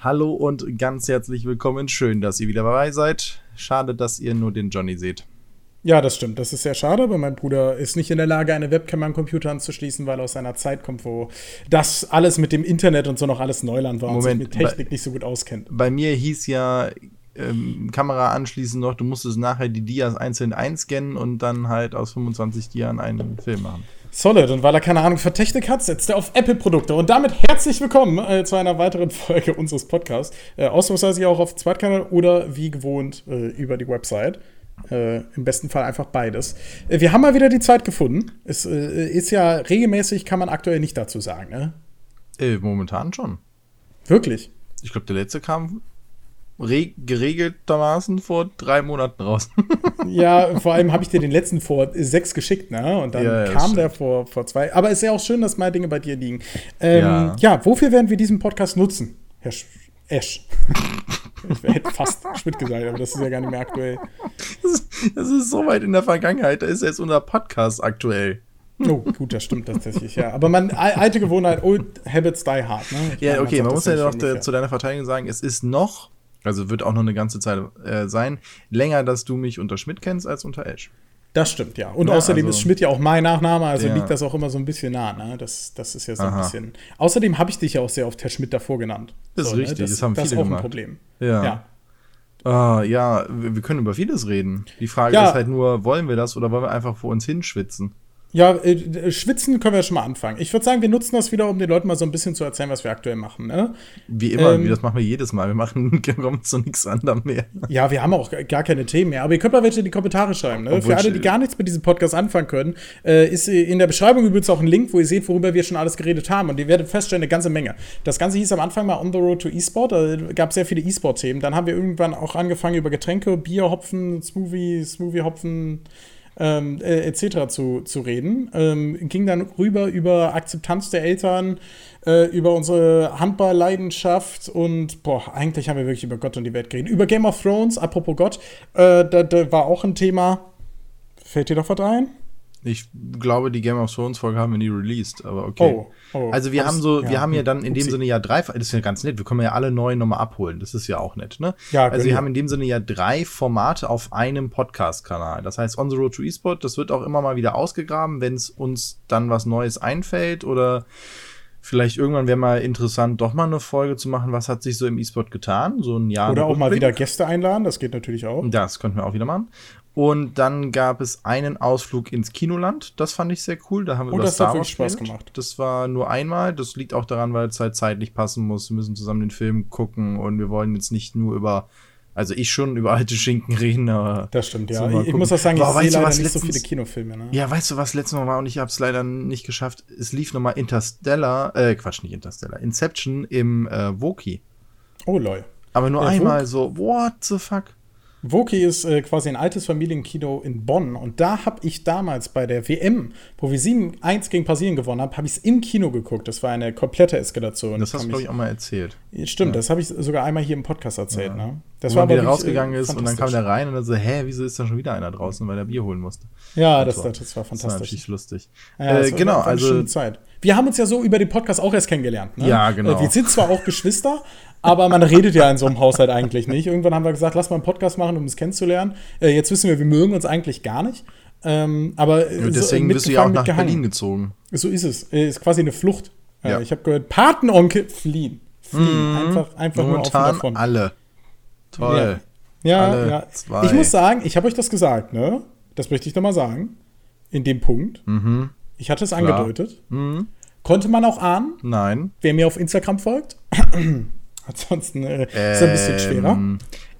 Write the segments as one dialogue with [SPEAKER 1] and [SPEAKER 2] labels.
[SPEAKER 1] Hallo und ganz herzlich willkommen. Schön, dass ihr wieder dabei seid. Schade, dass ihr nur den Johnny seht.
[SPEAKER 2] Ja, das stimmt. Das ist sehr schade, aber mein Bruder ist nicht in der Lage, eine Webcam am Computer anzuschließen, weil er aus einer Zeit kommt, wo das alles mit dem Internet und so noch alles Neuland war
[SPEAKER 1] Moment,
[SPEAKER 2] und sich mit Technik nicht so gut auskennt.
[SPEAKER 1] Bei mir hieß ja ähm, Kamera anschließen noch, du musstest nachher die Dias einzeln einscannen und dann halt aus 25 Dias einen Film machen.
[SPEAKER 2] Solid. Und weil er keine Ahnung von Technik hat, setzt er auf Apple-Produkte. Und damit herzlich willkommen äh, zu einer weiteren Folge unseres Podcasts. Äh, ausnahmsweise auch auf Zweitkanal oder wie gewohnt äh, über die Website. Äh, Im besten Fall einfach beides. Äh, wir haben mal wieder die Zeit gefunden. Es äh, ist ja regelmäßig, kann man aktuell nicht dazu sagen, ne?
[SPEAKER 1] Äh, momentan schon.
[SPEAKER 2] Wirklich?
[SPEAKER 1] Ich glaube, der letzte kam geregeltermaßen vor drei Monaten raus.
[SPEAKER 2] ja, vor allem habe ich dir den letzten vor sechs geschickt, ne? Und dann ja, ja, kam stimmt. der vor, vor zwei. Aber es ist ja auch schön, dass mal Dinge bei dir liegen. Ähm, ja. ja, wofür werden wir diesen Podcast nutzen, Herr Sch Esch? ich hätte fast Schmidt gesagt, aber das ist ja gar nicht mehr aktuell.
[SPEAKER 1] Das ist, das ist so weit in der Vergangenheit, da ist jetzt unser Podcast aktuell.
[SPEAKER 2] Oh, gut, das stimmt tatsächlich, ja. Aber man, alte Gewohnheit, old habits die hard, ne?
[SPEAKER 1] Ich ja, okay, man, muss ja noch zu deiner Verteidigung sagen, es ist noch also wird auch noch eine ganze Zeit äh, sein. Länger, dass du mich unter Schmidt kennst als unter Esch.
[SPEAKER 2] Das stimmt, ja. Und ja, außerdem also, ist Schmidt ja auch mein Nachname, also ja. liegt das auch immer so ein bisschen nah. Ne? Das, das ist ja so Aha. ein bisschen. Außerdem habe ich dich ja auch sehr oft Herr Schmidt davor genannt.
[SPEAKER 1] Das ist
[SPEAKER 2] so,
[SPEAKER 1] ne? richtig,
[SPEAKER 2] ne? das,
[SPEAKER 1] das, haben
[SPEAKER 2] das
[SPEAKER 1] viele
[SPEAKER 2] ist auch
[SPEAKER 1] gemacht.
[SPEAKER 2] ein Problem.
[SPEAKER 1] Ja. ja. Uh, ja, wir können über vieles reden. Die Frage ist halt nur, wollen wir das oder wollen wir einfach vor uns hinschwitzen?
[SPEAKER 2] Ja, äh, schwitzen können wir schon mal anfangen. Ich würde sagen, wir nutzen das wieder, um den Leuten mal so ein bisschen zu erzählen, was wir aktuell machen. Ne?
[SPEAKER 1] Wie immer, ähm, das machen wir jedes Mal. Wir machen kommen zu nichts anderem mehr.
[SPEAKER 2] Ja, wir haben auch gar keine Themen mehr. Aber ihr könnt mal welche in die Kommentare schreiben. Ne? Für alle, die gar nichts mit diesem Podcast anfangen können, äh, ist in der Beschreibung übrigens auch ein Link, wo ihr seht, worüber wir schon alles geredet haben. Und ihr werdet feststellen, eine ganze Menge. Das Ganze hieß am Anfang mal On the Road to E-Sport. Da gab es sehr viele E-Sport-Themen. Dann haben wir irgendwann auch angefangen, über Getränke, Bier, Hopfen, Smoothie, Smoothie, Hopfen ähm, äh, etc. Zu, zu reden. Ähm, ging dann rüber über Akzeptanz der Eltern, äh, über unsere Handballleidenschaft und boah, eigentlich haben wir wirklich über Gott und die Welt geredet. Über Game of Thrones, apropos Gott, äh, da, da war auch ein Thema. Fällt dir doch was ein?
[SPEAKER 1] Ich glaube, die Game of Thrones Folge haben wir nie released, aber okay. Oh, oh, also wir haben so, ja, wir haben ja dann in dem Sinne ja drei, das ist ja ganz nett, wir können ja alle neuen nochmal abholen, das ist ja auch nett, ne? Ja, also wir haben in dem Sinne ja drei Formate auf einem Podcast-Kanal. Das heißt, On the Road to eSport, das wird auch immer mal wieder ausgegraben, wenn es uns dann was Neues einfällt oder vielleicht irgendwann wäre mal interessant, doch mal eine Folge zu machen, was hat sich so im E-Sport getan, so ein Jahr.
[SPEAKER 2] Oder auch mal wieder Gäste einladen, das geht natürlich auch.
[SPEAKER 1] Das könnten wir auch wieder machen. Und dann gab es einen Ausflug ins Kinoland. Das fand ich sehr cool. Da haben wir
[SPEAKER 2] oh, über das Star hat wirklich Spaß gemacht.
[SPEAKER 1] Das war nur einmal. Das liegt auch daran, weil es halt zeitlich passen muss. Wir müssen zusammen den Film gucken und wir wollen jetzt nicht nur über also ich schon über alte Schinken reden, aber.
[SPEAKER 2] Das stimmt, ja. Ich, ich muss auch sagen, ich sehe leider nicht letztens, so viele Kinofilme, ne?
[SPEAKER 1] Ja, weißt du, was letztes Mal war und ich habe es leider nicht geschafft. Es lief nochmal Interstellar, äh, Quatsch, nicht Interstellar, Inception im äh, Woki.
[SPEAKER 2] Oh lol.
[SPEAKER 1] Aber nur ja, einmal Vok so, what the fuck?
[SPEAKER 2] Woki ist äh, quasi ein altes Familienkino in Bonn und da habe ich damals bei der WM, wo wir 7-1 gegen Brasilien gewonnen haben, habe ich es im Kino geguckt. Das war eine komplette Eskalation.
[SPEAKER 1] Das hast du, glaube ich, auch mal erzählt.
[SPEAKER 2] Stimmt, ja. das habe ich sogar einmal hier im Podcast erzählt. Ja. Ne?
[SPEAKER 1] Das wo war wieder rausgegangen ist und dann kam der rein und dann so, hä, wieso ist da schon wieder einer draußen, weil er Bier holen musste.
[SPEAKER 2] Ja, das, das, das, war fantastisch. Das war
[SPEAKER 1] natürlich lustig.
[SPEAKER 2] Ja, äh, genau, also. Zeit. Wir haben uns ja so über den Podcast auch erst kennengelernt. Ne?
[SPEAKER 1] Ja, genau.
[SPEAKER 2] Äh, wir sind zwar auch Geschwister, aber man redet ja in so einem Haushalt eigentlich nicht. Irgendwann haben wir gesagt, lass mal einen Podcast machen, um uns kennenzulernen. Äh, jetzt wissen wir, wir mögen uns eigentlich gar nicht. Ähm, aber
[SPEAKER 1] ja, deswegen so, bist du ja auch nach Berlin gezogen.
[SPEAKER 2] So ist es. Äh, ist quasi eine Flucht. Äh, ja. Ich habe gehört, Patenonkel fliehen. Fliehen.
[SPEAKER 1] Mhm. Einfach, einfach Momentan nur auf davon. alle. Toll.
[SPEAKER 2] Ja, ja. Zwei. Ich muss sagen, ich habe euch das gesagt, ne? Das möchte ich nochmal sagen. In dem Punkt.
[SPEAKER 1] Mhm.
[SPEAKER 2] Ich hatte es Klar. angedeutet. Mhm. Konnte man auch ahnen?
[SPEAKER 1] Nein.
[SPEAKER 2] Wer mir auf Instagram folgt? Ansonsten äh, ähm, ist es ein bisschen schwerer.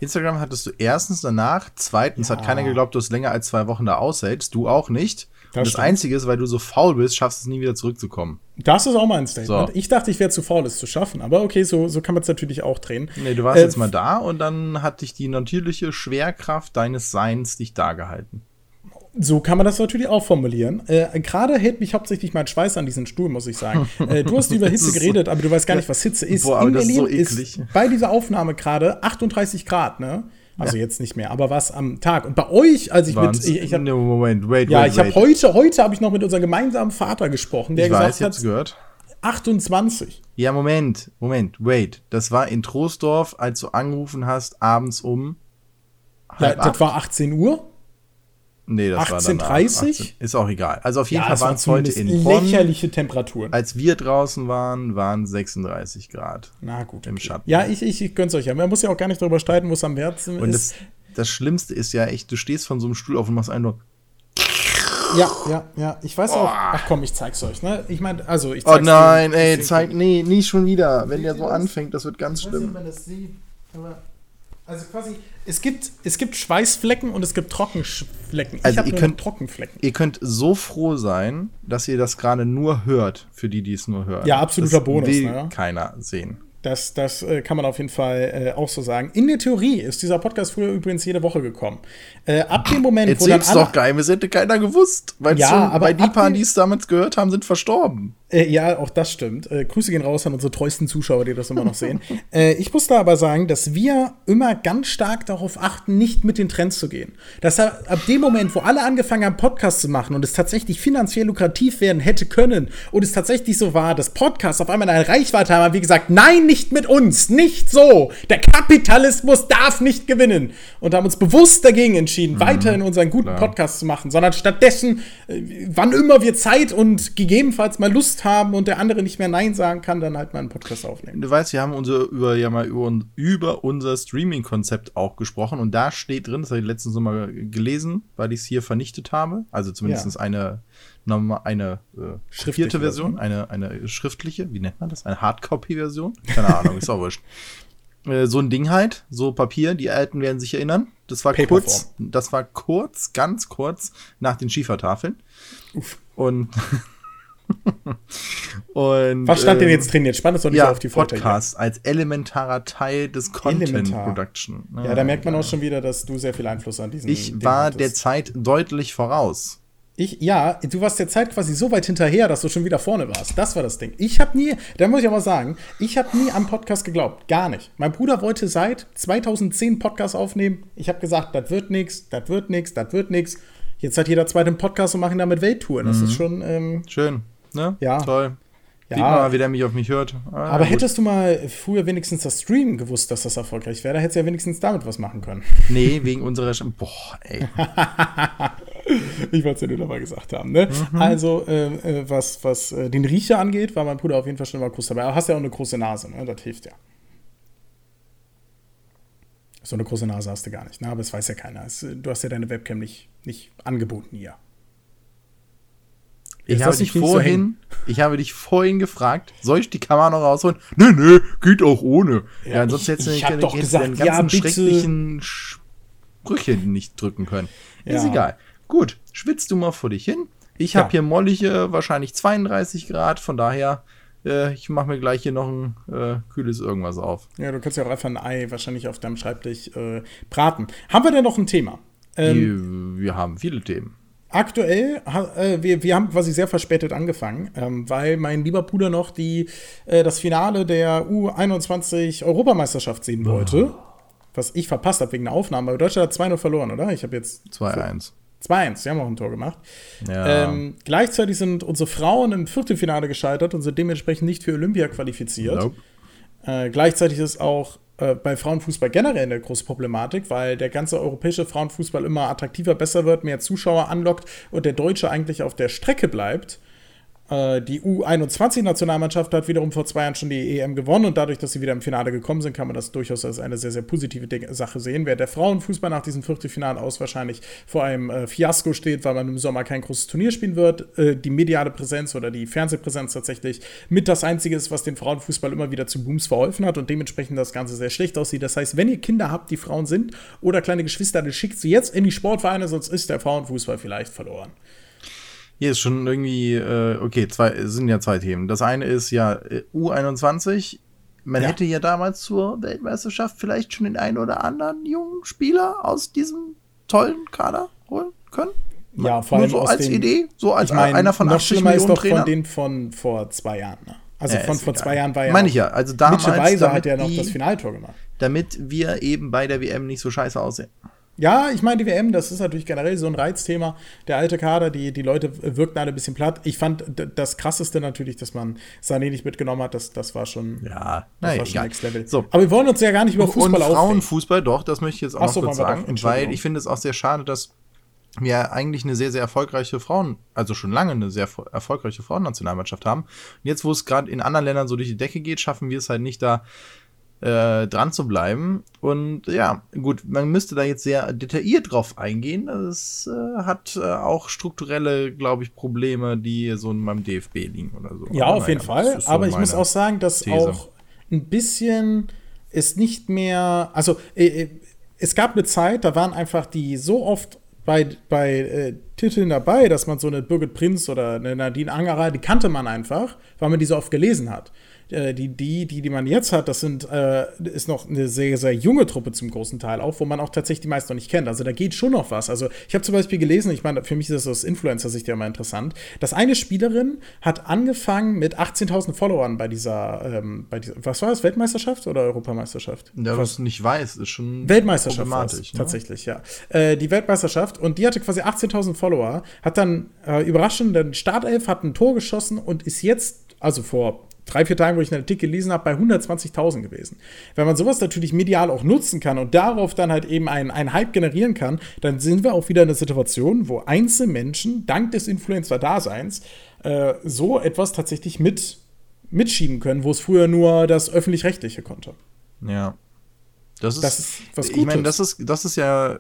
[SPEAKER 1] Instagram hattest du erstens danach, zweitens ja. hat keiner geglaubt, du es länger als zwei Wochen da aushältst, du auch nicht. Das, das Einzige ist, weil du so faul bist, schaffst du es nie wieder zurückzukommen.
[SPEAKER 2] Das ist auch mal ein Statement. So. Ich dachte, ich wäre zu faul, es zu schaffen. Aber okay, so, so kann man es natürlich auch drehen.
[SPEAKER 1] Nee, du warst äh, jetzt mal da und dann hat dich die natürliche Schwerkraft deines Seins dich da gehalten.
[SPEAKER 2] So kann man das natürlich auch formulieren. Äh, Gerade hält mich hauptsächlich mein Schweiß an diesen Stuhl, muss ich sagen. Äh, du hast über Hitze geredet, aber du weißt gar nicht, was Hitze ist.
[SPEAKER 1] Boah, In Berlin ist, so ist,
[SPEAKER 2] bei dieser Aufnahme gerade 38 Grad, ne? Also ja. jetzt nicht mehr, aber was am Tag. Und bei euch, als ich
[SPEAKER 1] Waren's?
[SPEAKER 2] mit. Ich, ich hab,
[SPEAKER 1] Moment, wait,
[SPEAKER 2] Ja, wait, ich habe heute, heute habe ich noch mit unserem gemeinsamen Vater gesprochen, der
[SPEAKER 1] ich
[SPEAKER 2] gesagt
[SPEAKER 1] weiß, hat. gehört.
[SPEAKER 2] 28.
[SPEAKER 1] Ja, Moment, Moment, wait. Das war in Troisdorf, als du angerufen hast, abends um.
[SPEAKER 2] Ja, das war 18 Uhr.
[SPEAKER 1] Nee, das
[SPEAKER 2] 18.30
[SPEAKER 1] Ist auch egal. Also auf jeden ja, Fall waren es heute in
[SPEAKER 2] Bonn. lächerliche Temperaturen.
[SPEAKER 1] Als wir draußen waren, waren 36 Grad.
[SPEAKER 2] Na gut.
[SPEAKER 1] Im okay. Schatten.
[SPEAKER 2] Ja, ich, ich, ich gönn's euch ja. Man muss ja auch gar nicht darüber streiten, wo es am Herzen
[SPEAKER 1] und ist. Und das, das Schlimmste ist ja echt, du stehst von so einem Stuhl auf und machst einen
[SPEAKER 2] ja, ja, ja. Ich weiß oh. auch. Ach komm, ich zeig's euch. Ne? Ich meine, also ich
[SPEAKER 1] oh zeig's Oh nein, dir, ey, zeig, nee, nie schon wieder. Wenn der so anfängt, das wird ganz schlimm. Ich weiß nicht, ob man das sieht,
[SPEAKER 2] aber also quasi, es gibt, es gibt Schweißflecken und es gibt Trockenflecken.
[SPEAKER 1] Also ich ihr könnt Trockenflecken. Ihr könnt so froh sein, dass ihr das gerade nur hört, für die, die es nur hören.
[SPEAKER 2] Ja, absoluter
[SPEAKER 1] das
[SPEAKER 2] Bonus.
[SPEAKER 1] Will ne? keiner sehen.
[SPEAKER 2] Das, das äh, kann man auf jeden Fall äh, auch so sagen. In der Theorie ist dieser Podcast früher übrigens jede Woche gekommen. Äh, ab dem Moment,
[SPEAKER 1] Jetzt wo dann doch geheim, es hätte keiner gewusst. Weil
[SPEAKER 2] ja,
[SPEAKER 1] schon,
[SPEAKER 2] aber
[SPEAKER 1] die paar, die es damals gehört haben, sind verstorben.
[SPEAKER 2] Äh, ja, auch das stimmt. Äh, Grüße gehen raus an unsere treuesten Zuschauer, die das immer noch sehen. Äh, ich muss da aber sagen, dass wir immer ganz stark darauf achten, nicht mit den Trends zu gehen. Dass ab dem Moment, wo alle angefangen haben, Podcasts zu machen und es tatsächlich finanziell lukrativ werden hätte können und es tatsächlich so war, dass Podcasts auf einmal eine Reichweite haben, wie gesagt, nein, nicht mit uns, nicht so. Der Kapitalismus darf nicht gewinnen. Und haben uns bewusst dagegen entschieden, mhm, weiterhin unseren guten klar. Podcast zu machen, sondern stattdessen, äh, wann immer wir Zeit und gegebenenfalls mal Lust Lust haben und der andere nicht mehr Nein sagen kann, dann halt mal einen Podcast aufnehmen.
[SPEAKER 1] Du weißt, wir haben unser, über, ja mal über, über unser Streaming-Konzept auch gesprochen und da steht drin, das habe ich letztens noch mal gelesen, weil ich es hier vernichtet habe, also zumindest ja. eine, eine äh, schriftliche Version, eine, eine schriftliche, wie nennt man das? Eine Hardcopy-Version? Keine Ahnung, ist auch wurscht. Äh, so ein Ding halt, so Papier, die Alten werden sich erinnern. Das war Paperform. kurz, das war kurz, ganz kurz nach den Schiefertafeln. Uff. Und
[SPEAKER 2] Und, Was stand ähm, denn jetzt drin? Jetzt spannt es doch nicht
[SPEAKER 1] ja,
[SPEAKER 2] so auf die
[SPEAKER 1] Folter Podcast als elementarer Teil des Content Elementar. Production.
[SPEAKER 2] Ja, ja, da merkt man auch schon wieder, dass du sehr viel Einfluss an diesen
[SPEAKER 1] Ich war der Zeit deutlich voraus.
[SPEAKER 2] Ich, ja, du warst der Zeit quasi so weit hinterher, dass du schon wieder vorne warst. Das war das Ding. Ich habe nie, da muss ich aber sagen, ich habe nie am Podcast geglaubt. Gar nicht. Mein Bruder wollte seit 2010 Podcast aufnehmen. Ich habe gesagt, das wird nichts, das wird nichts, das wird nichts. Jetzt hat jeder zweite einen Podcast und machen damit Welttouren. Das mhm. ist schon ähm,
[SPEAKER 1] schön. Ne?
[SPEAKER 2] Ja.
[SPEAKER 1] Toll. Ja. Sieht mal, wie der mich auf mich hört.
[SPEAKER 2] Ah, aber hättest du mal früher wenigstens das Stream gewusst, dass das erfolgreich wäre, da hättest du ja wenigstens damit was machen können.
[SPEAKER 1] Nee, wegen unserer. Sch Boah, ey.
[SPEAKER 2] ich wollte es ja nur nochmal gesagt haben. Ne? Mhm. Also, äh, äh, was, was äh, den Riecher angeht, war mein Bruder auf jeden Fall schon mal groß dabei. Aber hast ja auch eine große Nase, ne? Das hilft ja. So eine große Nase hast du gar nicht, ne? aber es weiß ja keiner. Es, du hast ja deine Webcam nicht, nicht angeboten hier.
[SPEAKER 1] Ich habe dich vorhin, ich habe dich vorhin gefragt, soll ich die Kamera noch rausholen? Nee, nee, geht auch ohne.
[SPEAKER 2] Ja, ja sonst hättest du
[SPEAKER 1] ich, ich doch gesagt, den ganzen ja, schrecklichen Sprüche nicht drücken können. Ja. Ist egal. Gut, schwitzt du mal vor dich hin. Ich habe hier mollige, wahrscheinlich 32 Grad, von daher, äh, ich mache mir gleich hier noch ein äh, kühles irgendwas auf.
[SPEAKER 2] Ja, du kannst ja auch einfach ein Ei wahrscheinlich auf deinem Schreibtisch äh, braten. Haben wir denn noch ein Thema?
[SPEAKER 1] Ähm, wir haben viele Themen.
[SPEAKER 2] Aktuell, äh, wir, wir haben quasi sehr verspätet angefangen, ähm, weil mein lieber Bruder noch die, äh, das Finale der U21 Europameisterschaft sehen wollte. Oh. Was ich verpasst habe wegen der Aufnahme. Aber Deutschland hat 2-0 verloren, oder? Ich habe jetzt.
[SPEAKER 1] 2-1.
[SPEAKER 2] 2-1, sie haben auch ein Tor gemacht. Ja. Ähm, gleichzeitig sind unsere Frauen im Viertelfinale gescheitert und sind dementsprechend nicht für Olympia qualifiziert. Nope. Äh, gleichzeitig ist auch äh, bei Frauenfußball generell eine große Problematik, weil der ganze europäische Frauenfußball immer attraktiver, besser wird, mehr Zuschauer anlockt und der Deutsche eigentlich auf der Strecke bleibt. Äh, die U21-Nationalmannschaft hat wiederum vor zwei Jahren schon die EM gewonnen und dadurch, dass sie wieder im Finale gekommen sind, kann man das durchaus als eine sehr, sehr positive Sache sehen. Während der Frauenfußball nach diesem Viertelfinale aus wahrscheinlich vor einem äh, Fiasko steht, weil man im Sommer kein großes Turnier spielen wird. Äh, die mediale Präsenz oder die Fernsehpräsenz tatsächlich mit das Einzige ist, was dem Frauenfußball immer wieder zu Booms verholfen hat und dementsprechend das Ganze sehr schlecht aussieht. Das heißt, wenn ihr Kinder habt, die Frauen sind oder kleine Geschwister, dann schickt sie jetzt in die Sportvereine, sonst ist der Frauenfußball vielleicht verloren.
[SPEAKER 1] Hier ist schon irgendwie, äh, okay, zwei, sind ja zwei Themen. Das eine ist ja äh, U21. Man ja. hätte ja damals zur Weltmeisterschaft vielleicht schon den einen oder anderen jungen Spieler aus diesem tollen Kader holen können.
[SPEAKER 2] Ja, vor allem
[SPEAKER 1] so als
[SPEAKER 2] den,
[SPEAKER 1] Idee, so als
[SPEAKER 2] ich mein,
[SPEAKER 1] einer von
[SPEAKER 2] 80 Millionen ist doch Trainer. von denen von vor zwei Jahren. Ne? Also ja, von vor egal. zwei Jahren war ja.
[SPEAKER 1] Meine ich ja. Also damals.
[SPEAKER 2] Mitchell Weiser hat ja noch die, das Finaltor gemacht.
[SPEAKER 1] Damit wir eben bei der WM nicht so scheiße aussehen.
[SPEAKER 2] Ja, ich meine, die WM, das ist natürlich generell so ein Reizthema. Der alte Kader, die, die Leute wirkten alle ein bisschen platt. Ich fand das krasseste natürlich, dass man Sané nicht mitgenommen hat. Das, das war schon,
[SPEAKER 1] ja,
[SPEAKER 2] das
[SPEAKER 1] nein,
[SPEAKER 2] war schon Next Level.
[SPEAKER 1] So.
[SPEAKER 2] Aber wir wollen uns ja gar nicht über Fußball
[SPEAKER 1] aufregen. Frauenfußball, doch, das möchte ich jetzt auch
[SPEAKER 2] Ach so,
[SPEAKER 1] noch kurz sagen. Weil ich finde es auch sehr schade, dass wir eigentlich eine sehr, sehr erfolgreiche Frauen, also schon lange eine sehr erfolgreiche Frauennationalmannschaft haben. Und jetzt, wo es gerade in anderen Ländern so durch die Decke geht, schaffen wir es halt nicht da äh, dran zu bleiben. Und ja, gut, man müsste da jetzt sehr detailliert drauf eingehen. Das äh, hat äh, auch strukturelle, glaube ich, Probleme, die so in meinem DFB liegen oder so.
[SPEAKER 2] Ja, auf jeden Fall. So Aber ich muss auch sagen, dass These. auch ein bisschen ist nicht mehr, also äh, äh, es gab eine Zeit, da waren einfach die so oft bei, bei äh, Titeln dabei, dass man so eine Birgit Prinz oder eine Nadine Angerer, die kannte man einfach, weil man die so oft gelesen hat. Äh, die, die, die, die man jetzt hat, das sind, äh, ist noch eine sehr, sehr junge Truppe zum großen Teil auch, wo man auch tatsächlich die meisten noch nicht kennt. Also da geht schon noch was. Also ich habe zum Beispiel gelesen, ich meine, für mich ist das aus Influencer-Sicht ja immer interessant, dass eine Spielerin hat angefangen mit 18.000 Followern bei dieser, ähm, bei dieser, was war das, Weltmeisterschaft oder Europameisterschaft?
[SPEAKER 1] Ja, was nicht weiß, ist schon
[SPEAKER 2] Weltmeisterschaft problematisch. Ne? Tatsächlich, ja. Äh, die Weltmeisterschaft und die hatte quasi 18.000 Follower, hat dann äh, überraschend den Startelf, hat ein Tor geschossen und ist jetzt, also vor drei, vier Tagen, wo ich einen Artikel gelesen habe, bei 120.000 gewesen. Wenn man sowas natürlich medial auch nutzen kann und darauf dann halt eben einen, einen Hype generieren kann, dann sind wir auch wieder in einer Situation, wo einzelne Menschen dank des Influencer-Daseins äh, so etwas tatsächlich mit, mitschieben können, wo es früher nur das Öffentlich-Rechtliche konnte.
[SPEAKER 1] Ja. Das ist, das ist was Gutes. Ich meine, das ist, das ist ja,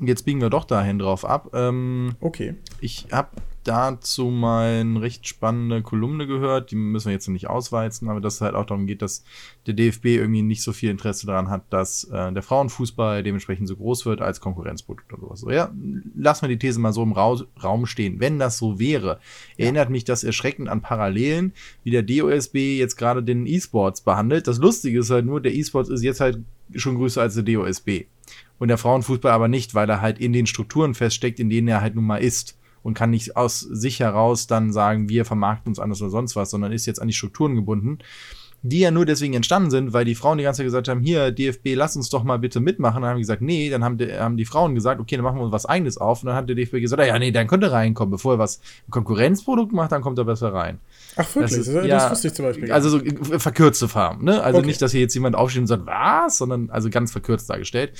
[SPEAKER 1] jetzt biegen wir doch dahin drauf ab. Ähm,
[SPEAKER 2] okay.
[SPEAKER 1] Ich habe dazu mal eine recht spannende Kolumne gehört, die müssen wir jetzt noch nicht ausweizen, aber dass es halt auch darum geht, dass der DFB irgendwie nicht so viel Interesse daran hat, dass äh, der Frauenfußball dementsprechend so groß wird als Konkurrenzprodukt oder sowas. So, ja, lassen wir die These mal so im Ra Raum stehen. Wenn das so wäre, ja. erinnert mich das erschreckend an Parallelen, wie der DOSB jetzt gerade den E-Sports behandelt. Das Lustige ist halt nur, der E-Sports ist jetzt halt schon größer als der DOSB. Und der Frauenfußball aber nicht, weil er halt in den Strukturen feststeckt, in denen er halt nun mal ist und kann nicht aus sich heraus dann sagen, wir vermarkten uns anders oder sonst was, sondern ist jetzt an die Strukturen gebunden, die ja nur deswegen entstanden sind, weil die Frauen die ganze Zeit gesagt haben, hier, DFB, lass uns doch mal bitte mitmachen. dann haben die gesagt, nee, dann haben die, haben die Frauen gesagt, okay, dann machen wir uns was eigenes auf. Und dann hat der DFB gesagt, ja, nee, dann könnte reinkommen. Bevor er was ein Konkurrenzprodukt macht, dann kommt er besser rein.
[SPEAKER 2] Ach, wirklich? Das,
[SPEAKER 1] ist, das ja, wusste ich zum Beispiel. Also so verkürzte Farben, ne? Also okay. nicht, dass hier jetzt jemand aufsteht und sagt, was, sondern also ganz verkürzt dargestellt.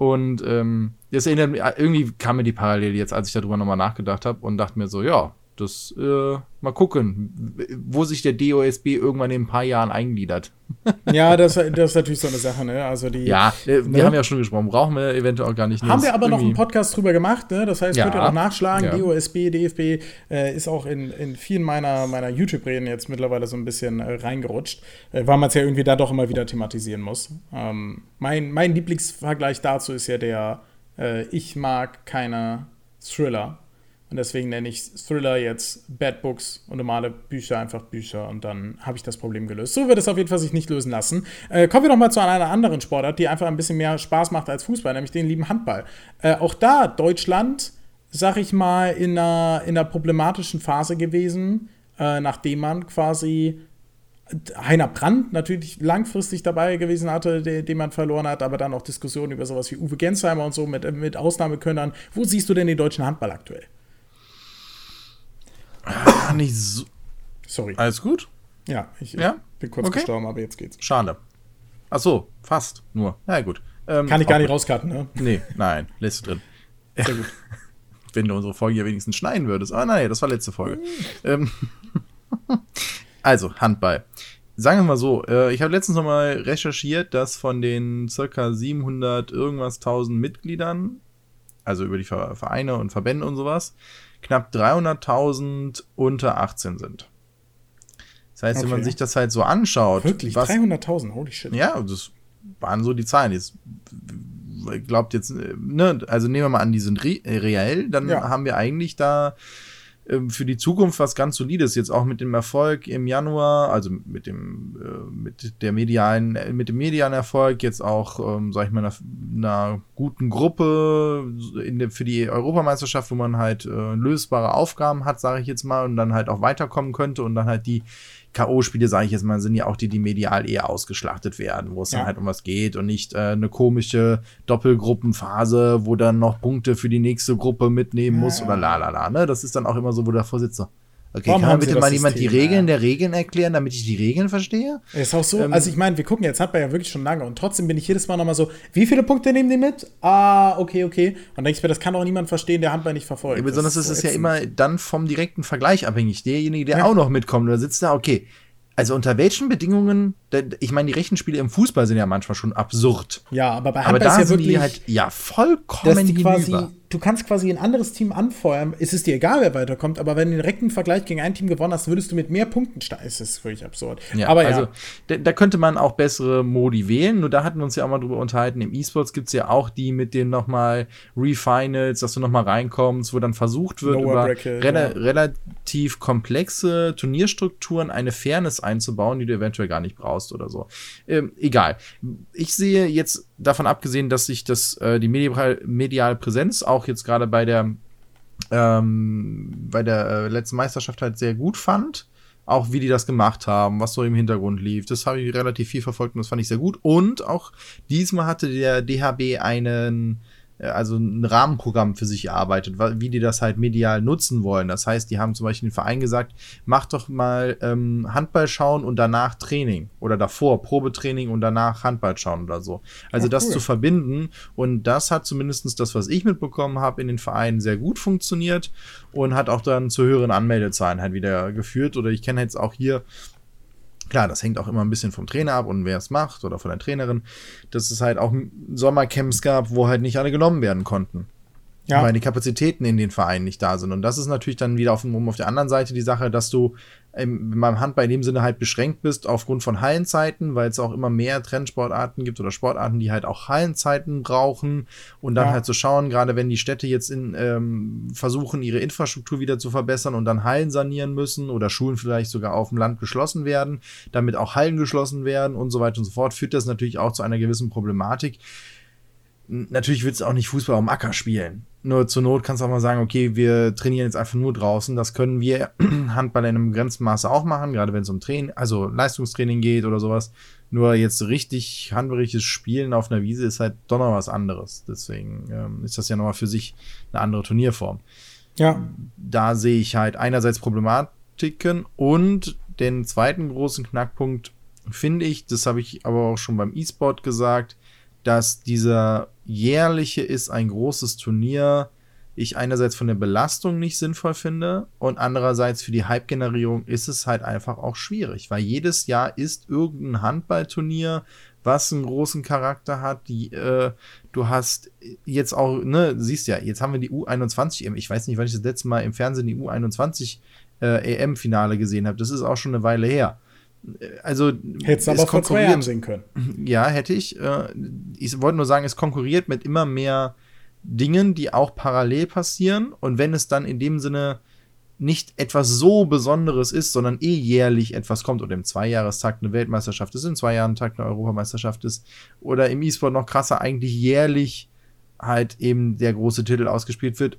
[SPEAKER 1] Und ähm, das erinnert mich, irgendwie kam mir die Parallele jetzt, als ich darüber nochmal nachgedacht habe und dachte mir so, ja, das äh, mal gucken, wo sich der DOSB irgendwann in ein paar Jahren eingliedert.
[SPEAKER 2] ja, das, das ist natürlich so eine Sache, ne? Also die,
[SPEAKER 1] ja, äh, wir ne? haben ja schon gesprochen, brauchen wir eventuell auch gar nicht.
[SPEAKER 2] Haben wir aber noch einen Podcast drüber gemacht, ne? Das heißt, ja. könnt ihr auch nachschlagen. Ja. DOSB, DFB äh, ist auch in, in vielen meiner, meiner YouTube-Reden jetzt mittlerweile so ein bisschen äh, reingerutscht, äh, weil man es ja irgendwie da doch immer wieder thematisieren muss. Ähm, mein, mein Lieblingsvergleich dazu ist ja der, äh, ich mag keine Thriller und deswegen nenne ich Thriller jetzt Bad Books und normale Bücher einfach Bücher und dann habe ich das Problem gelöst. So wird es auf jeden Fall sich nicht lösen lassen. Äh, kommen wir noch mal zu einer anderen Sportart, die einfach ein bisschen mehr Spaß macht als Fußball, nämlich den lieben Handball. Äh, auch da Deutschland, sag ich mal, in einer, in einer problematischen Phase gewesen, äh, nachdem man quasi Heiner Brandt natürlich langfristig dabei gewesen hatte, den, den, man verloren hat, aber dann auch Diskussionen über sowas wie Uwe Gensheimer und so mit, mit Ausnahmekönnern. Wo siehst du denn den deutschen Handball aktuell?
[SPEAKER 1] Ah, nicht so.
[SPEAKER 2] Sorry.
[SPEAKER 1] Alles gut?
[SPEAKER 2] Ja, ich,
[SPEAKER 1] ja?
[SPEAKER 2] bin kurz okay. gestorben, aber jetzt geht's.
[SPEAKER 1] Schade. Ach so, fast nur. Na gut.
[SPEAKER 2] Ähm, Kann ich gar nicht rauskarten, ne?
[SPEAKER 1] Nee, nein, lässt du drin. Sehr gut. Wenn du unsere Folge ja wenigstens schneiden würdest. Ah, nein, das war letzte Folge. ähm, also, Handball. Sagen wir mal so, äh, ich habe letztens noch mal recherchiert, dass von den circa 700 irgendwas 1000 Mitgliedern, also über die Vereine und Verbände und sowas, knapp 300.000 unter 18 sind. Das heißt, okay. wenn man sich das halt so anschaut.
[SPEAKER 2] Wirklich? 300.000, holy shit.
[SPEAKER 1] Ja, das waren so die Zahlen. Jetzt glaubt jetzt, ne, also nehmen wir mal an, die sind re reell, dann ja. haben wir eigentlich da für die Zukunft was ganz solides. Jetzt auch mit dem Erfolg im Januar, also mit dem äh, mit der medialen äh, mit dem medialen Erfolg jetzt auch ähm, sag ich mal einer, einer guten Gruppe der, für die Europameisterschaft, wo man halt äh, lösbare Aufgaben hat, sage ich jetzt mal und dann halt auch weiterkommen könnte und dann halt die K.O.-Spiele, sage ich jetzt mal, sind ja auch die, die medial eher ausgeschlachtet werden, wo es ja. dann halt um was geht und nicht äh, eine komische Doppelgruppenphase, wo dann noch Punkte für die nächste Gruppe mitnehmen muss ja. oder la la la. Ne? Das ist dann auch immer so, wo der Vorsitzende Okay, Warum kann bitte mal jemand die Regeln ja. der Regeln erklären, damit ich die Regeln verstehe?
[SPEAKER 2] Ist auch so, ähm, also ich meine, wir gucken jetzt Handball ja wirklich schon lange und trotzdem bin ich jedes Mal nochmal so, wie viele Punkte nehmen die mit? Ah, okay, okay. Und denke ich mir, das kann auch niemand verstehen, der Handball nicht verfolgt.
[SPEAKER 1] Ja, besonders ist es ja immer dann vom direkten Vergleich abhängig. Derjenige, der ja. auch noch mitkommt oder sitzt da, okay, also unter welchen Bedingungen, ich meine, die Rechenspiele im Fußball sind ja manchmal schon absurd.
[SPEAKER 2] Ja, aber bei Handball aber
[SPEAKER 1] da ist ja wirklich, die halt ja vollkommen
[SPEAKER 2] hinüber du kannst quasi ein anderes Team anfeuern. Es ist dir egal, wer weiterkommt, aber wenn du den direkten Vergleich gegen ein Team gewonnen hast, würdest du mit mehr Punkten steigen. Das ist wirklich absurd.
[SPEAKER 1] Ja, aber also, ja. Da, da, könnte man auch bessere Modi wählen. Nur da hatten wir uns ja auch mal drüber unterhalten. Im E-Sports gibt es ja auch die mit den nochmal Refinals, dass du nochmal reinkommst, wo dann versucht wird, Lower über Bracket, rela ja. relativ komplexe Turnierstrukturen eine Fairness einzubauen, die du eventuell gar nicht brauchst oder so. Ähm, egal. Ich sehe jetzt davon abgesehen, dass sich das, äh, die medial, mediale Präsenz auch jetzt gerade bei der ähm, bei der äh, letzten Meisterschaft halt sehr gut fand. Auch wie die das gemacht haben, was so im Hintergrund lief. Das habe ich relativ viel verfolgt und das fand ich sehr gut. Und auch diesmal hatte der DHB einen also ein Rahmenprogramm für sich erarbeitet, wie die das halt medial nutzen wollen. Das heißt, die haben zum Beispiel den Verein gesagt, mach doch mal ähm, Handball schauen und danach Training oder davor Probetraining und danach Handball schauen oder so. Also oh, das zu verbinden und das hat zumindest das, was ich mitbekommen habe, in den Vereinen sehr gut funktioniert und hat auch dann zu höheren Anmeldezahlen halt wieder geführt. Oder ich kenne jetzt auch hier Klar, das hängt auch immer ein bisschen vom Trainer ab und wer es macht oder von der Trainerin, dass es halt auch Sommercamps gab, wo halt nicht alle genommen werden konnten. Ja. Weil die Kapazitäten in den Vereinen nicht da sind. Und das ist natürlich dann wieder auf, auf der anderen Seite die Sache, dass du im, beim Handball in dem Sinne halt beschränkt bist aufgrund von Hallenzeiten, weil es auch immer mehr Trendsportarten gibt oder Sportarten, die halt auch Hallenzeiten brauchen und dann ja. halt zu so schauen, gerade wenn die Städte jetzt in, ähm, versuchen, ihre Infrastruktur wieder zu verbessern und dann Hallen sanieren müssen oder Schulen vielleicht sogar auf dem Land geschlossen werden, damit auch Hallen geschlossen werden und so weiter und so fort, führt das natürlich auch zu einer gewissen Problematik. Natürlich willst du auch nicht Fußball am Acker spielen. Nur zur Not kannst du auch mal sagen, okay, wir trainieren jetzt einfach nur draußen. Das können wir Handball in einem begrenzten Maße auch machen, gerade wenn es um Training, also Leistungstraining geht oder sowas. Nur jetzt richtig handballriges Spielen auf einer Wiese ist halt doch noch was anderes. Deswegen ähm, ist das ja nochmal für sich eine andere Turnierform. Ja. Da sehe ich halt einerseits Problematiken und den zweiten großen Knackpunkt finde ich, das habe ich aber auch schon beim E-Sport gesagt, dass dieser jährliche ist ein großes Turnier ich einerseits von der Belastung nicht sinnvoll finde und andererseits für die Hype-Generierung ist es halt einfach auch schwierig, weil jedes Jahr ist irgendein Handballturnier, was einen großen Charakter hat. Die, äh, du hast jetzt auch, ne, siehst ja, jetzt haben wir die U21 Ich weiß nicht, wann ich das letzte Mal im Fernsehen die U21 äh, EM-Finale gesehen habe. Das ist auch schon eine Weile her also
[SPEAKER 2] hättest aber vor zwei Jahren sehen können.
[SPEAKER 1] Ja, hätte ich. Äh, ich wollte nur sagen, es konkurriert mit immer mehr Dingen, die auch parallel passieren. Und wenn es dann in dem Sinne nicht etwas so Besonderes ist, sondern eh jährlich etwas kommt oder im Zweijahrestakt eine Weltmeisterschaft ist, in zwei Jahren Takt eine Europameisterschaft ist oder im E-Sport noch krasser eigentlich jährlich halt eben der große Titel ausgespielt wird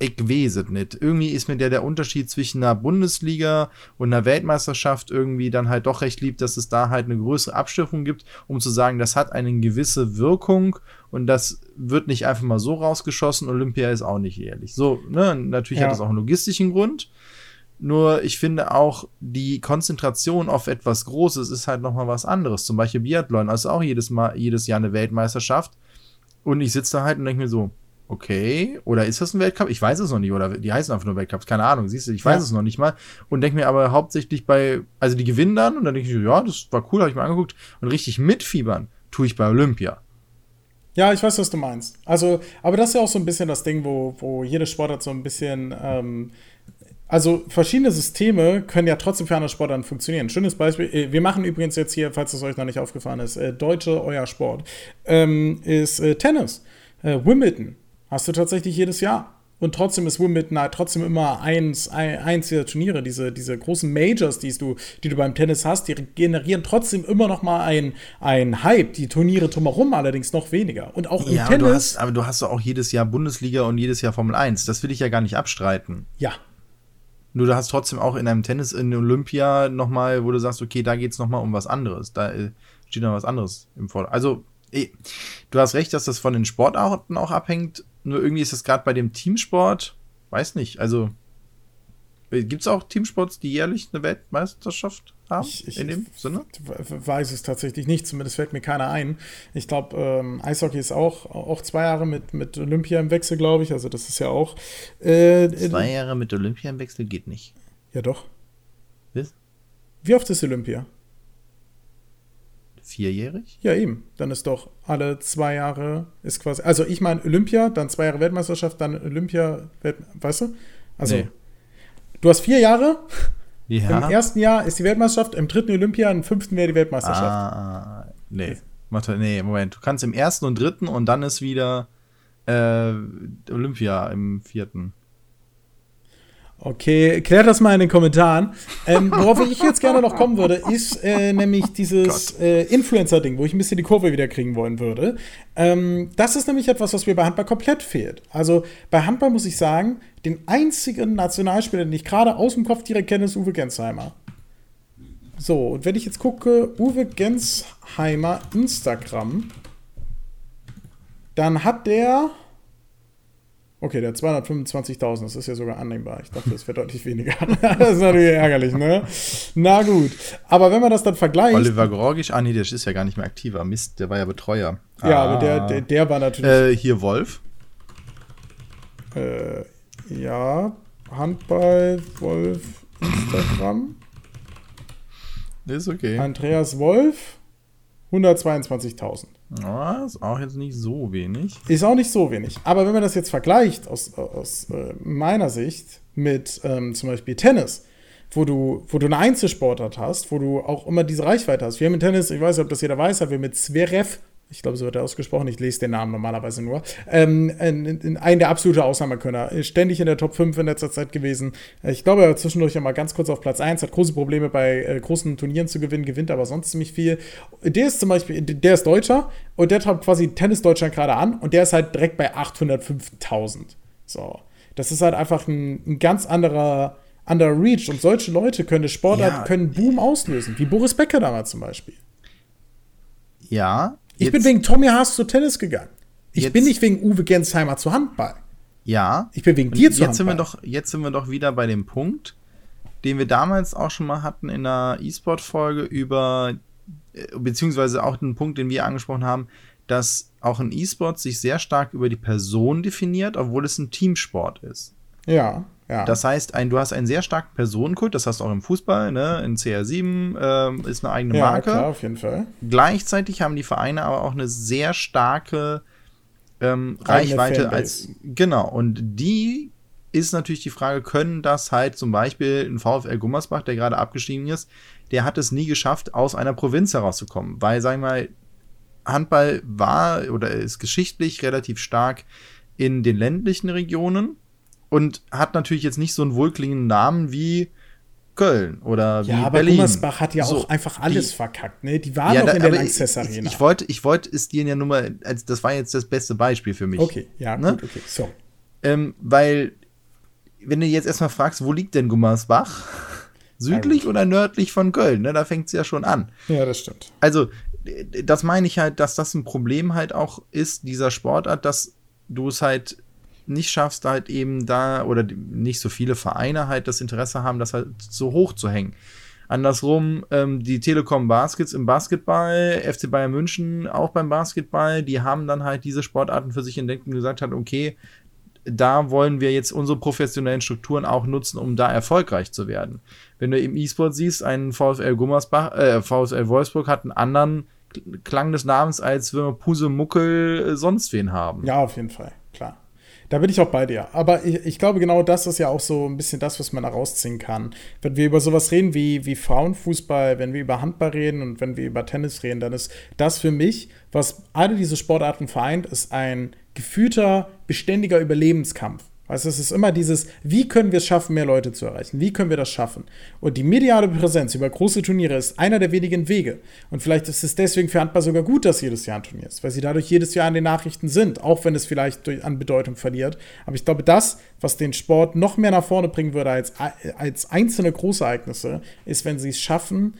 [SPEAKER 1] ich weiß es nicht. Irgendwie ist mir der, der Unterschied zwischen einer Bundesliga und einer Weltmeisterschaft irgendwie dann halt doch recht lieb, dass es da halt eine größere Abstufung gibt, um zu sagen, das hat eine gewisse Wirkung und das wird nicht einfach mal so rausgeschossen. Olympia ist auch nicht ehrlich. So, ne, natürlich ja. hat das auch einen logistischen Grund. Nur ich finde auch, die Konzentration auf etwas Großes ist halt nochmal was anderes. Zum Beispiel Biathlon, also auch jedes Mal, jedes Jahr eine Weltmeisterschaft. Und ich sitze da halt und denke mir so, okay, oder ist das ein Weltcup? Ich weiß es noch nicht, oder die heißen einfach nur Weltcups, keine Ahnung, siehst du, ich weiß ja. es noch nicht mal. Und denke mir aber hauptsächlich bei, also die gewinnen dann und dann denke ich, ja, das war cool, habe ich mir angeguckt. Und richtig mitfiebern tue ich bei Olympia.
[SPEAKER 2] Ja, ich weiß, was du meinst. Also, aber das ist ja auch so ein bisschen das Ding, wo, wo jede Sportart so ein bisschen, ähm, also verschiedene Systeme können ja trotzdem für andere Sportarten funktionieren. Schönes Beispiel, äh, wir machen übrigens jetzt hier, falls es euch noch nicht aufgefallen ist, äh, Deutsche, euer Sport, ähm, ist äh, Tennis. Äh, Wimbledon Hast du tatsächlich jedes Jahr. Und trotzdem ist Wimbledon halt trotzdem immer eins, eins dieser Turniere, diese, diese großen Majors, die du, die du beim Tennis hast, die generieren trotzdem immer noch mal ein, ein Hype. Die Turniere drumherum allerdings noch weniger. Und auch im ja, Tennis.
[SPEAKER 1] Aber du, hast, aber du hast auch jedes Jahr Bundesliga und jedes Jahr Formel 1. Das will ich ja gar nicht abstreiten.
[SPEAKER 2] Ja.
[SPEAKER 1] Nur du hast trotzdem auch in einem Tennis in Olympia nochmal, wo du sagst, okay, da geht es nochmal um was anderes. Da äh, steht noch was anderes im Vordergrund. Also, eh, du hast recht, dass das von den Sportarten auch abhängt. Nur irgendwie ist das gerade bei dem Teamsport, weiß nicht, also Gibt es auch Teamsports, die jährlich eine Weltmeisterschaft haben? Ich, ich, in dem Sinne?
[SPEAKER 2] weiß es tatsächlich nicht, zumindest fällt mir keiner ein. Ich glaube, ähm, Eishockey ist auch, auch zwei Jahre mit, mit Olympia im Wechsel, glaube ich. Also, das ist ja auch.
[SPEAKER 1] Äh, zwei Jahre mit Olympia im Wechsel geht nicht.
[SPEAKER 2] Ja, doch. Was? Wie oft ist Olympia?
[SPEAKER 1] Vierjährig?
[SPEAKER 2] Ja, eben. Dann ist doch alle zwei Jahre ist quasi. Also, ich meine Olympia, dann zwei Jahre Weltmeisterschaft, dann Olympia, weißt du? Also. Nee. Du hast vier Jahre. Ja. Im ersten Jahr ist die Weltmeisterschaft, im dritten Olympia, im fünften wäre die Weltmeisterschaft. Ah,
[SPEAKER 1] nee. Nee, Moment. Du kannst im ersten und dritten und dann ist wieder äh, Olympia im vierten.
[SPEAKER 2] Okay, klärt das mal in den Kommentaren. Ähm, worauf ich jetzt gerne noch kommen würde, ist äh, nämlich dieses äh, Influencer-Ding, wo ich ein bisschen die Kurve wieder kriegen wollen würde. Ähm, das ist nämlich etwas, was mir bei Handball komplett fehlt. Also bei Handball muss ich sagen, den einzigen Nationalspieler, den ich gerade aus dem Kopf direkt kenne, ist Uwe Gensheimer. So, und wenn ich jetzt gucke, Uwe Gensheimer Instagram, dann hat der Okay, der 225.000, das ist ja sogar annehmbar. Ich dachte, das wäre deutlich weniger. das ist natürlich ärgerlich, ne? Na gut. Aber wenn man das dann vergleicht.
[SPEAKER 1] Oliver Gorgisch, ah nee, der ist ja gar nicht mehr aktiver. Mist, der war ja Betreuer.
[SPEAKER 2] Ja, ah. aber der, der, der, war natürlich.
[SPEAKER 1] Äh, hier Wolf.
[SPEAKER 2] Äh, ja, Handball, Wolf, Instagram.
[SPEAKER 1] Ist okay.
[SPEAKER 2] Andreas Wolf, 122.000.
[SPEAKER 1] Ja, ist auch jetzt nicht so wenig.
[SPEAKER 2] Ist auch nicht so wenig. Aber wenn man das jetzt vergleicht aus, aus äh, meiner Sicht mit ähm, zum Beispiel Tennis, wo du, wo du eine Einzelsportart hast, wo du auch immer diese Reichweite hast. Wir haben im Tennis, ich weiß nicht, ob das jeder weiß, haben wir mit Zverev ich glaube, so wird er ausgesprochen, ich lese den Namen normalerweise nur, ähm, in, in, ein der absolute Ausnahmekönner. Ständig in der Top 5 in letzter Zeit gewesen. Ich glaube, er war zwischendurch ja mal ganz kurz auf Platz 1, hat große Probleme bei äh, großen Turnieren zu gewinnen, gewinnt aber sonst ziemlich viel. Der ist zum Beispiel, der ist Deutscher und der treibt quasi Tennis Deutschland gerade an und der ist halt direkt bei 805.000. So. Das ist halt einfach ein, ein ganz anderer, anderer Reach und solche Leute können Sportart, ja. können Boom auslösen, wie Boris Becker damals zum Beispiel.
[SPEAKER 1] Ja,
[SPEAKER 2] ich bin wegen Tommy Haas zu Tennis gegangen. Ich jetzt, bin nicht wegen Uwe Gensheimer zu Handball.
[SPEAKER 1] Ja.
[SPEAKER 2] Ich bin wegen dir zu
[SPEAKER 1] jetzt Handball. Sind wir doch, jetzt sind wir doch wieder bei dem Punkt, den wir damals auch schon mal hatten in einer E-Sport-Folge über, äh, beziehungsweise auch den Punkt, den wir angesprochen haben, dass auch ein E-Sport sich sehr stark über die Person definiert, obwohl es ein Teamsport ist.
[SPEAKER 2] Ja. Ja.
[SPEAKER 1] Das heißt, ein, du hast einen sehr starken Personenkult, das hast du auch im Fußball, ne? in CR7 ähm, ist eine eigene ja, Marke.
[SPEAKER 2] Ja, klar, auf jeden Fall.
[SPEAKER 1] Gleichzeitig haben die Vereine aber auch eine sehr starke ähm, Reichweite als. Genau, und die ist natürlich die Frage, können das halt zum Beispiel ein VfL Gummersbach, der gerade abgestiegen ist, der hat es nie geschafft, aus einer Provinz herauszukommen, weil, sagen wir mal, Handball war oder ist geschichtlich relativ stark in den ländlichen Regionen und hat natürlich jetzt nicht so einen wohlklingenden Namen wie Köln oder wie ja, aber Berlin.
[SPEAKER 2] Gummersbach hat ja so, auch einfach alles die, verkackt, ne? Die waren ja, noch in der Access
[SPEAKER 1] Arena. Ich, ich, wollte, ich wollte es dir ja nur mal, also das war jetzt das beste Beispiel für mich.
[SPEAKER 2] Okay, ja, ne? gut, okay, so.
[SPEAKER 1] Ähm, weil, wenn du jetzt erstmal fragst, wo liegt denn Gummersbach? Südlich oder nördlich von Köln, ne? Da fängt es ja schon an.
[SPEAKER 2] Ja, das stimmt.
[SPEAKER 1] Also, das meine ich halt, dass das ein Problem halt auch ist, dieser Sportart, dass du es halt nicht schaffst, halt eben da, oder nicht so viele Vereine halt das Interesse haben, das halt so hoch zu hängen. Andersrum, ähm, die Telekom Baskets im Basketball, FC Bayern München auch beim Basketball, die haben dann halt diese Sportarten für sich entdeckt und gesagt hat, okay, da wollen wir jetzt unsere professionellen Strukturen auch nutzen, um da erfolgreich zu werden. Wenn du im E-Sport siehst, ein VfL Gummersbach, äh, VfL Wolfsburg hat einen anderen Klang des Namens, als wenn wir Puse Muckel äh, sonst wen haben.
[SPEAKER 2] Ja, auf jeden Fall. Da bin ich auch bei dir. Aber ich, ich, glaube, genau das ist ja auch so ein bisschen das, was man da rausziehen kann. Wenn wir über sowas reden wie, wie Frauenfußball, wenn wir über Handball reden und wenn wir über Tennis reden, dann ist das für mich, was alle diese Sportarten vereint, ist ein gefühlter, beständiger Überlebenskampf. Weißt du, es ist immer dieses, wie können wir es schaffen, mehr Leute zu erreichen? Wie können wir das schaffen? Und die mediale Präsenz über große Turniere ist einer der wenigen Wege. Und vielleicht ist es deswegen für Handball sogar gut, dass jedes Jahr ein Turnier ist, weil sie dadurch jedes Jahr in den Nachrichten sind, auch wenn es vielleicht an Bedeutung verliert. Aber ich glaube, das, was den Sport noch mehr nach vorne bringen würde als, als einzelne Großereignisse, ist, wenn sie es schaffen,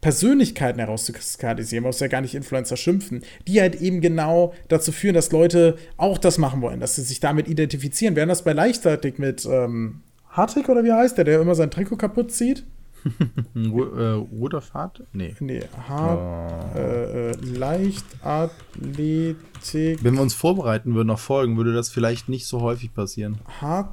[SPEAKER 2] Persönlichkeiten herauszukristallisieren, man muss ja gar nicht Influencer schimpfen, die halt eben genau dazu führen, dass Leute auch das machen wollen, dass sie sich damit identifizieren. Wären das bei Leichtathletik mit ähm, Hartwig oder wie heißt der, der immer sein Trikot kaputt zieht?
[SPEAKER 1] Rudolf Hart? Nee.
[SPEAKER 2] Nee, Hart, oh. äh, äh, Leichtathletik.
[SPEAKER 1] Wenn wir uns vorbereiten würden auf Folgen, würde das vielleicht nicht so häufig passieren.
[SPEAKER 2] Hart,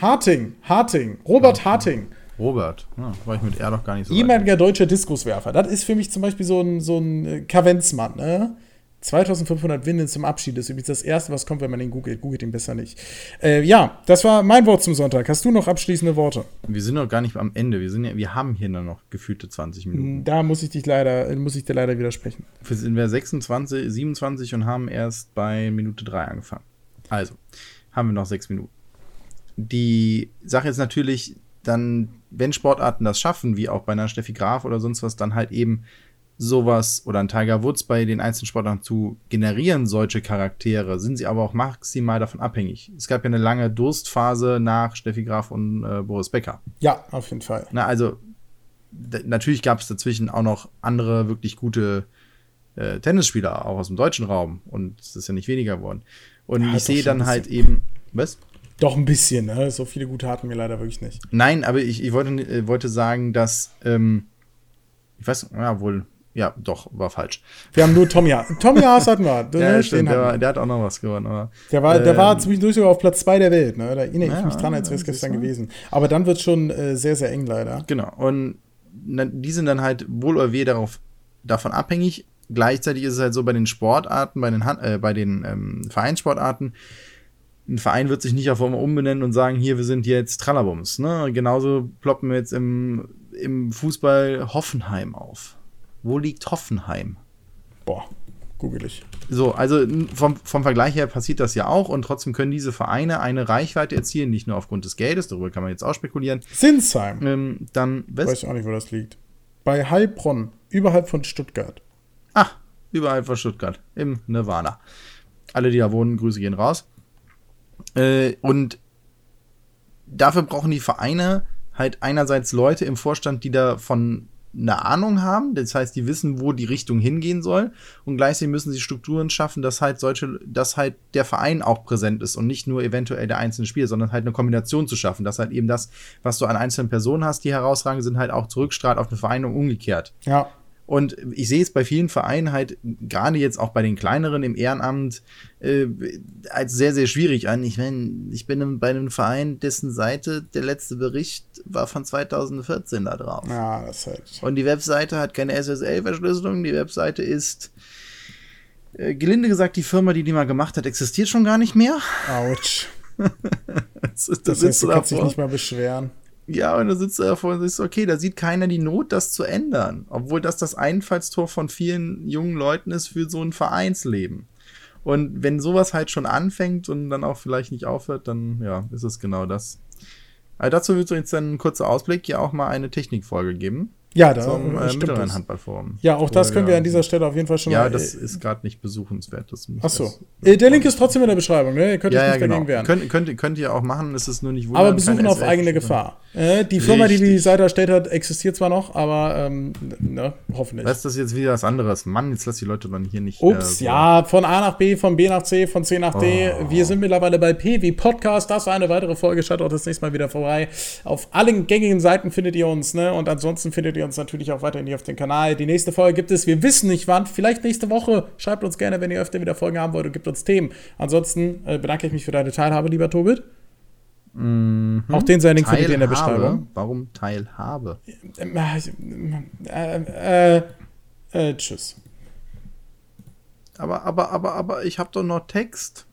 [SPEAKER 2] Harting, Harting, Robert Harting.
[SPEAKER 1] Robert, ja, war ich mit R doch gar nicht so.
[SPEAKER 2] Ehemaliger deutscher Diskuswerfer. Das ist für mich zum Beispiel so ein, so ein äh, Kavenzmann, ne? 2500 Winden zum Abschied ist übrigens das erste, was kommt, wenn man ihn googelt. Googelt ihn besser nicht. Äh, ja, das war mein Wort zum Sonntag. Hast du noch abschließende Worte?
[SPEAKER 1] Wir sind noch gar nicht am Ende. Wir, sind ja, wir haben hier nur noch gefühlte 20 Minuten.
[SPEAKER 2] Da muss ich dich leider, muss ich dir leider widersprechen.
[SPEAKER 1] Wir sind wir 26, 27 und haben erst bei Minute 3 angefangen. Also, haben wir noch sechs Minuten. Die Sache ist natürlich, dann, wenn Sportarten das schaffen, wie auch bei einer Steffi Graf oder sonst was, dann halt eben sowas oder ein Tiger Woods bei den einzelnen Sportarten zu generieren, solche Charaktere, sind sie aber auch maximal davon abhängig. Es gab ja eine lange Durstphase nach Steffi Graf und äh, Boris Becker.
[SPEAKER 2] Ja, auf jeden Fall.
[SPEAKER 1] Na, also natürlich gab es dazwischen auch noch andere wirklich gute äh, Tennisspieler, auch aus dem deutschen Raum. Und es ist ja nicht weniger geworden. Und ja, ich sehe dann halt eben. Was?
[SPEAKER 2] Doch ein bisschen, ne? So viele gute hatten wir leider wirklich nicht.
[SPEAKER 1] Nein, aber ich, ich wollte, äh, wollte sagen, dass, ähm, ich weiß, ja, wohl, ja, doch, war falsch.
[SPEAKER 2] Wir haben nur Tommy Haas. Tommy Haas hatten wir.
[SPEAKER 1] ja, ne? stimmt, der, war, der, hat auch noch was gewonnen. Aber,
[SPEAKER 2] der war, der ähm, war zwischendurch sogar auf Platz 2 der Welt, ne? Da erinnere ja, ich mich dran, als wäre es gestern gewesen. Aber dann wird es schon äh, sehr, sehr eng leider.
[SPEAKER 1] Genau. Und die sind dann halt wohl oder weh darauf, davon abhängig. Gleichzeitig ist es halt so bei den Sportarten, bei den, äh, bei den ähm, Vereinssportarten, ein Verein wird sich nicht auf einmal umbenennen und sagen, hier, wir sind jetzt Trallabums. Ne? Genauso ploppen wir jetzt im, im Fußball Hoffenheim auf. Wo liegt Hoffenheim?
[SPEAKER 2] Boah, google ich.
[SPEAKER 1] So, also vom, vom Vergleich her passiert das ja auch und trotzdem können diese Vereine eine Reichweite erzielen, nicht nur aufgrund des Geldes, darüber kann man jetzt auch spekulieren.
[SPEAKER 2] Sinsheim.
[SPEAKER 1] Ähm, dann
[SPEAKER 2] West Weiß ich auch nicht, wo das liegt. Bei Heilbronn, überhalb von Stuttgart.
[SPEAKER 1] Ach, überhalb von Stuttgart, im Nirvana. Alle, die da wohnen, Grüße gehen raus. Äh, und dafür brauchen die Vereine halt einerseits Leute im Vorstand, die davon eine Ahnung haben, das heißt, die wissen, wo die Richtung hingehen soll und gleichzeitig müssen sie Strukturen schaffen, dass halt solche, dass halt der Verein auch präsent ist und nicht nur eventuell der einzelne Spieler, sondern halt eine Kombination zu schaffen, dass halt eben das, was du an einzelnen Personen hast, die herausragend sind, halt auch zurückstrahlt auf eine Verein und umgekehrt.
[SPEAKER 2] Ja.
[SPEAKER 1] Und ich sehe es bei vielen Vereinen halt, gerade jetzt auch bei den kleineren im Ehrenamt, äh, als sehr, sehr schwierig an. Ich meine, ich bin bei einem Verein, dessen Seite der letzte Bericht war von 2014 da drauf.
[SPEAKER 2] Ja, das halt.
[SPEAKER 1] Und die Webseite hat keine SSL-Verschlüsselung. Die Webseite ist, äh, gelinde gesagt, die Firma, die die mal gemacht hat, existiert schon gar nicht mehr.
[SPEAKER 2] Autsch. das, das, das heißt, du kannst dich nicht mal beschweren.
[SPEAKER 1] Ja, und da sitzt er davor und sagt, okay, da sieht keiner die Not, das zu ändern. Obwohl das das Einfallstor von vielen jungen Leuten ist für so ein Vereinsleben. Und wenn sowas halt schon anfängt und dann auch vielleicht nicht aufhört, dann ja, ist es genau das. Also dazu wird es jetzt dann ein kurzer Ausblick ja auch mal eine Technikfolge geben.
[SPEAKER 2] Ja, da
[SPEAKER 1] zum äh, mittleren Handballforum.
[SPEAKER 2] Ja, auch das können wir an dieser Stelle auf jeden Fall schon
[SPEAKER 1] ja, mal. Ja, das äh, ist gerade nicht besuchenswert. Das
[SPEAKER 2] Ach so. Äh, der Link ist trotzdem in der Beschreibung, ne? Ihr könnt
[SPEAKER 1] ja, euch nicht ja, dagegen genau. wehren. Könnt, könnt, könnt ihr auch machen, es ist nur nicht
[SPEAKER 2] wundern. Aber besuchen auf eigene Gefahr. Äh, die Firma, Richtig. die die Seite erstellt hat, existiert zwar noch, aber ähm, ne, hoffentlich.
[SPEAKER 1] Das ist jetzt wieder was anderes. Mann, jetzt lass die Leute dann hier nicht.
[SPEAKER 2] Ups, äh, so. ja, von A nach B, von B nach C, von C nach D. Oh. Wir sind mittlerweile bei P wie Podcast. Das war eine weitere Folge. Schaut auch das nächste Mal wieder vorbei. Auf allen gängigen Seiten findet ihr uns, ne? Und ansonsten findet ihr uns natürlich auch weiterhin hier auf dem Kanal. Die nächste Folge gibt es, wir wissen nicht wann, vielleicht nächste Woche. Schreibt uns gerne, wenn ihr öfter wieder Folgen haben wollt und gibt uns Themen. Ansonsten äh, bedanke ich mich für deine Teilhabe, lieber Tobit.
[SPEAKER 1] Mhm.
[SPEAKER 2] Auch den seinen Link findet ihr in der Beschreibung.
[SPEAKER 1] Warum Teilhabe?
[SPEAKER 2] Äh, äh, äh, äh, tschüss.
[SPEAKER 1] Aber, aber, aber, aber ich habe doch noch Text.